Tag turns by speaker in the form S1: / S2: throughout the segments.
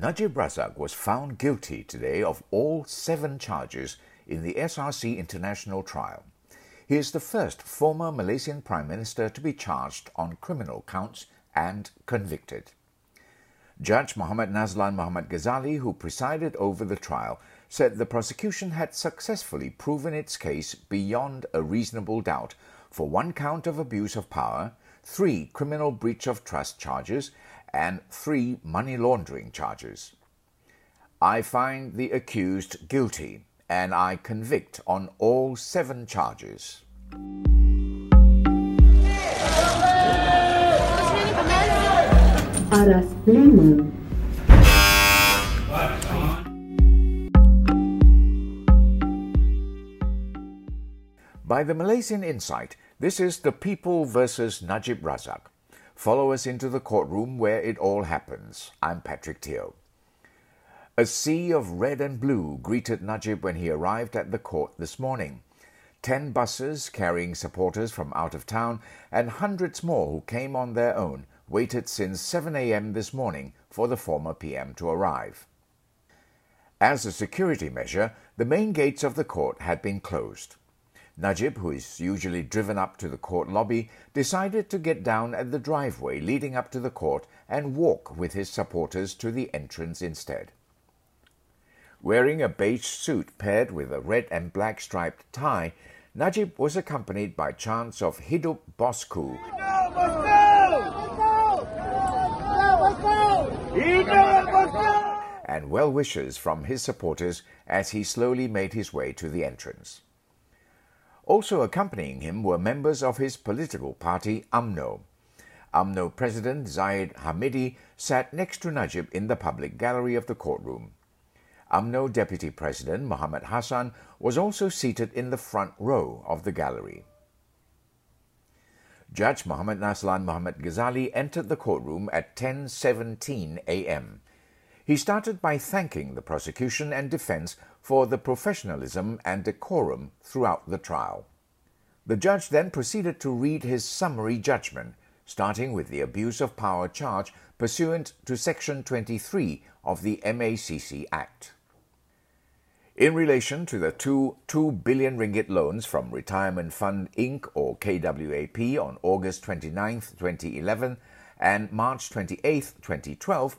S1: Najib Razak was found guilty today of all seven charges in the SRC international trial. He is the first former Malaysian Prime Minister to be charged on criminal counts and convicted. Judge Muhammad Nazlan Muhammad Ghazali, who presided over the trial, said the prosecution had successfully proven its case beyond a reasonable doubt for one count of abuse of power, three criminal breach of trust charges, and three money laundering charges. I find the accused guilty and I convict on all seven charges. Aras 5 By the Malaysian Insight, this is The People versus Najib Razak. Follow us into the courtroom where it all happens. I'm Patrick Teo. A sea of red and blue greeted Najib when he arrived at the court this morning. Ten buses carrying supporters from out of town and hundreds more who came on their own waited since 7 a.m. this morning for the former PM to arrive. As a security measure, the main gates of the court had been closed. Najib, who is usually driven up to the court lobby, decided to get down at the driveway leading up to the court and walk with his supporters to the entrance instead. Wearing a beige suit paired with a red and black striped tie, Najib was accompanied by chants of Hidup Bosku and well wishes from his supporters as he slowly made his way to the entrance. Also accompanying him were members of his political party, UMNO. UMNO President Zahid Hamidi sat next to Najib in the public gallery of the courtroom. UMNO Deputy President Mohamad Hasan was also seated in the front row of the gallery. Judge Mohammed Nazlan Mohammed Ghazali entered the courtroom at 10:17 a.m. He started by thanking the prosecution and defense for the professionalism and decorum throughout the trial. The judge then proceeded to read his summary judgment, starting with the abuse of power charge pursuant to Section 23 of the MACC Act. In relation to the two 2 billion ringgit loans from Retirement Fund Inc. or KWAP on August 29, 2011 and March 28, 2012,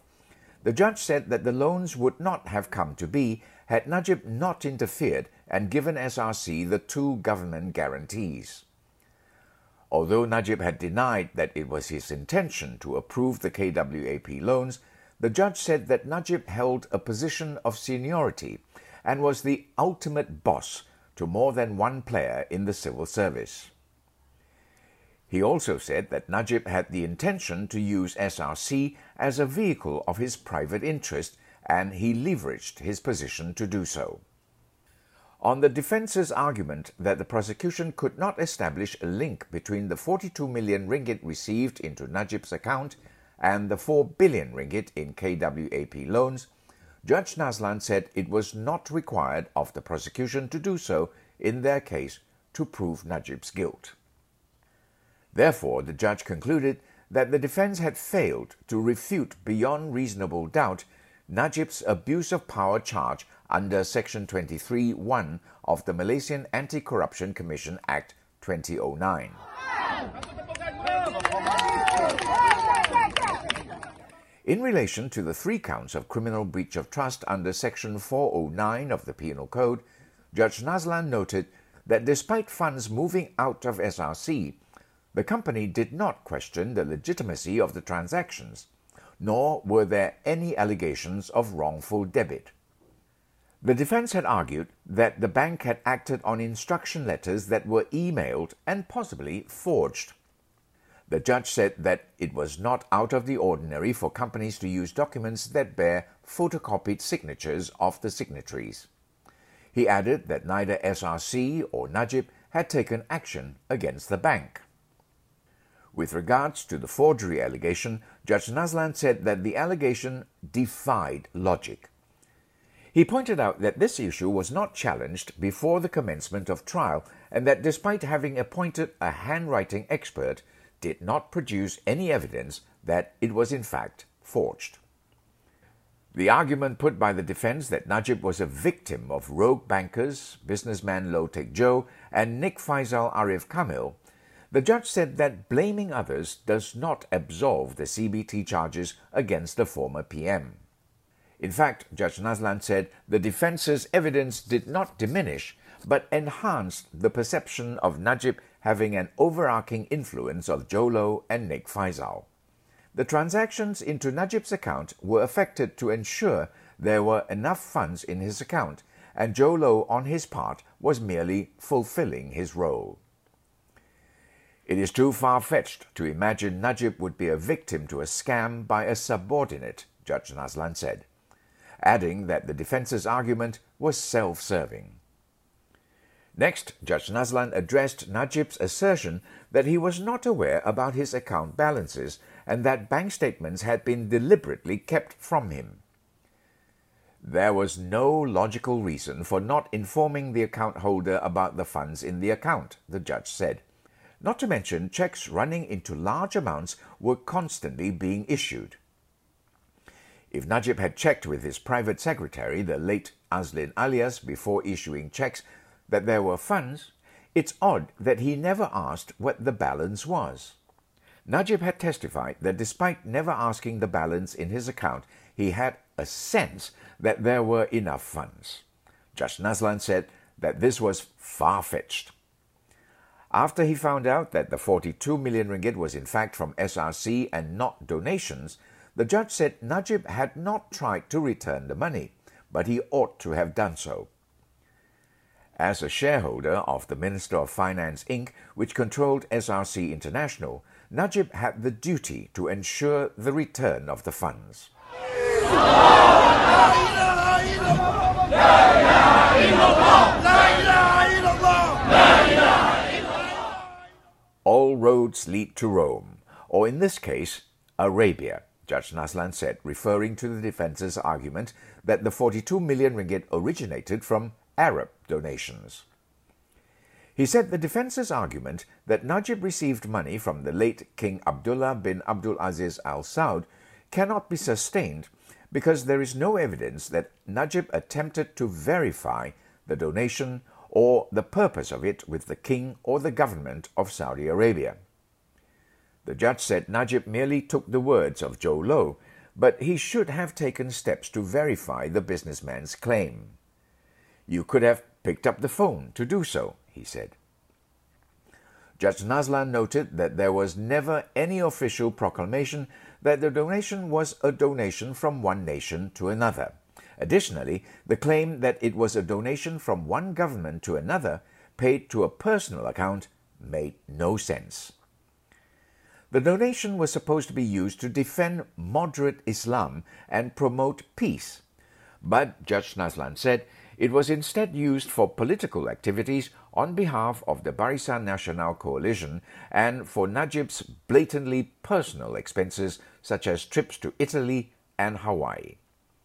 S1: the judge said that the loans would not have come to be had Najib not interfered and given SRC the two government guarantees. Although Najib had denied that it was his intention to approve the KWAP loans, the judge said that Najib held a position of seniority and was the ultimate boss to more than one player in the civil service. He also said that Najib had the intention to use SRC as a vehicle of his private interest and he leveraged his position to do so. On the defense's argument that the prosecution could not establish a link between the 42 million ringgit received into Najib's account and the 4 billion ringgit in KWAP loans, Judge Nazlan said it was not required of the prosecution to do so in their case to prove Najib's guilt. Therefore, the judge concluded that the defense had failed to refute beyond reasonable doubt Najib's abuse of power charge under Section 23.1 of the Malaysian Anti Corruption Commission Act 2009. In relation to the three counts of criminal breach of trust under Section 409 of the Penal Code, Judge Nazlan noted that despite funds moving out of SRC, the company did not question the legitimacy of the transactions, nor were there any allegations of wrongful debit. The defense had argued that the bank had acted on instruction letters that were emailed and possibly forged. The judge said that it was not out of the ordinary for companies to use documents that bear photocopied signatures of the signatories. He added that neither SRC or Najib had taken action against the bank. With regards to the forgery allegation, Judge Nazlan said that the allegation defied logic. He pointed out that this issue was not challenged before the commencement of trial and that despite having appointed a handwriting expert, did not produce any evidence that it was in fact forged. The argument put by the defense that Najib was a victim of rogue bankers, businessman Low Taek Jho, and Nik Faisal Arif Kamil, the judge said that blaming others does not absolve the CBT charges against the former PM. In fact, Judge Nazlan said the defense's evidence did not diminish but enhanced the perception of Najib having an overarching influence of Jho Low and Nik Faisal. The transactions into Najib's account were affected to ensure there were enough funds in his account, and Jho Low, on his part, was merely fulfilling his role. It is too far fetched to imagine Najib would be a victim to a scam by a subordinate, Judge Nazlan said, adding that the defense's argument was self serving. Next, Judge Nazlan addressed Najib's assertion that he was not aware about his account balances and that bank statements had been deliberately kept from him. There was no logical reason for not informing the account holder about the funds in the account, the judge said. Not to mention, checks running into large amounts were constantly being issued. If Najib had checked with his private secretary, the late Azlin Alias, before issuing checks that there were funds, it's odd that he never asked what the balance was. Najib had testified that despite never asking the balance in his account, he had a sense that there were enough funds. Judge Nazlan said that this was far fetched. After he found out that the 42 million ringgit was in fact from SRC and not donations, the judge said Najib had not tried to return the money, but he ought to have done so. As a shareholder of the Minister of Finance Inc., which controlled SRC International, Najib had the duty to ensure the return of the funds. All roads lead to Rome, or in this case, Arabia, Judge Nazlan said, referring to the defense's argument that the 42 million ringgit originated from Arab donations. He said the defense's argument that Najib received money from the late King Abdullah bin Abdul Aziz Al Saud cannot be sustained because there is no evidence that Najib attempted to verify the donation or the purpose of it with the king or the government of Saudi Arabia. The judge said Najib merely took the words of Jho Low, but he should have taken steps to verify the businessman's claim. You could have picked up the phone to do so, he said. Judge Nazlan noted that there was never any official proclamation that the donation was a donation from one nation to another. Additionally, the claim that it was a donation from one government to another paid to a personal account made no sense. The donation was supposed to be used to defend moderate Islam and promote peace. But Judge Nazlan said it was instead used for political activities on behalf of the Barisan Nasional Coalition and for Najib's blatantly personal expenses such as trips to Italy and Hawaii.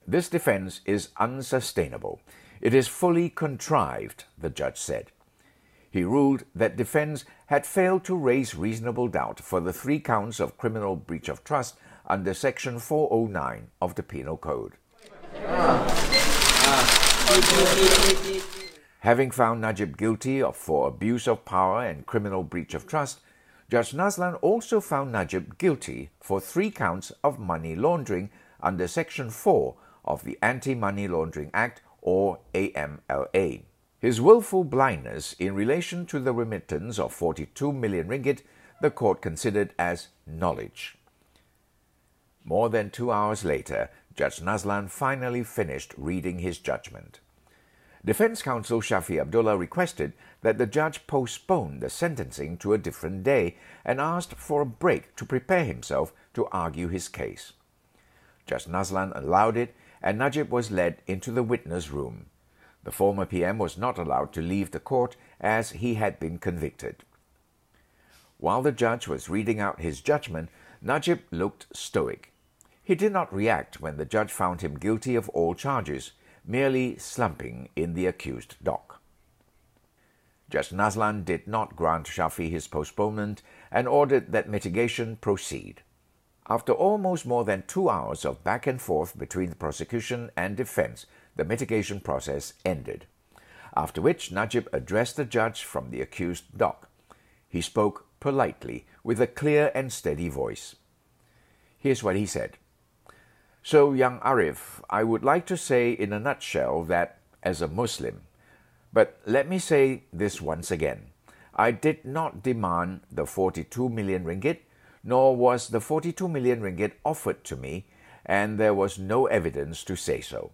S1: This defense is unsustainable. It is fully contrived, the judge said. He ruled that defense had failed to raise reasonable doubt for the three counts of criminal breach of trust under Section 409 of the Penal Code. Having found Najib guilty of for abuse of power and criminal breach of trust, Judge Nazlan also found Najib guilty for three counts of money laundering under Section 4 of the Anti-Money Laundering Act or AMLA. His willful blindness in relation to the remittance of 42 million ringgit the court considered as knowledge. More than two hours later, Judge Nazlan finally finished reading his judgment. Defense counsel Shafee Abdullah requested that the judge postpone the sentencing to a different day and asked for a break to prepare himself to argue his case. Judge Nazlan allowed it, and Najib was led into the witness room. The former PM was not allowed to leave the court as he had been convicted. While the judge was reading out his judgment, Najib looked stoic. He did not react when the judge found him guilty of all charges, merely slumping in the accused dock. Judge Nazlan did not grant Shafee his postponement and ordered that mitigation proceed. After almost more than two hours of back and forth between the prosecution and defense, the mitigation process ended. After which, Najib addressed the judge from the accused dock. He spoke politely, with a clear and steady voice. Here's what he said So, Yang Arif, I would like to say in a nutshell that, as a Muslim, but let me say this once again I did not demand the 42 million ringgit nor was the 42 million ringgit offered to me, and there was no evidence to say so.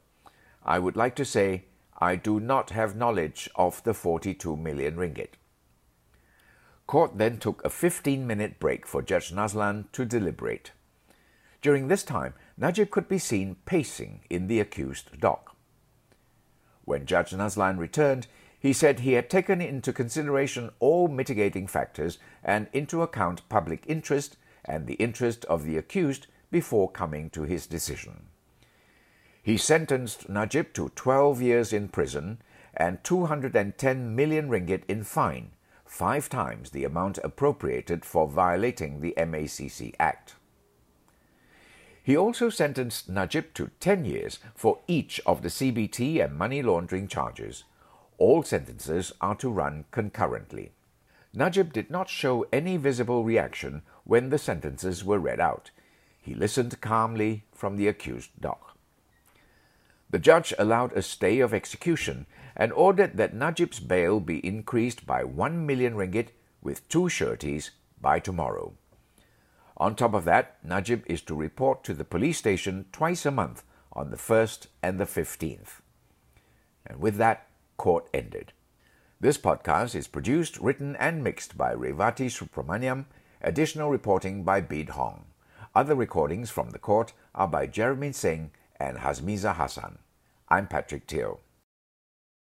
S1: I would like to say I do not have knowledge of the 42 million ringgit. Court then took a 15 minute break for Judge Nazlan to deliberate. During this time, Najib could be seen pacing in the accused dock. When Judge Nazlan returned, he said he had taken into consideration all mitigating factors and into account public interest and the interest of the accused before coming to his decision. He sentenced Najib to 12 years in prison and 210 million ringgit in fine, five times the amount appropriated for violating the MACC Act. He also sentenced Najib to 10 years for each of the CBT and money laundering charges, all sentences are to run concurrently. Najib did not show any visible reaction when the sentences were read out. He listened calmly from the accused dock. The judge allowed a stay of execution and ordered that Najib's bail be increased by 1 million ringgit with two sureties by tomorrow. On top of that, Najib is to report to the police station twice a month on the 1st and the 15th. And with that, court ended. This podcast is produced, written, and mixed by Revati Supramaniam. Additional reporting by Bede Hong. Other recordings from the court are by Jeremy Singh and Hazmiza Hassan. I'm Patrick Teo.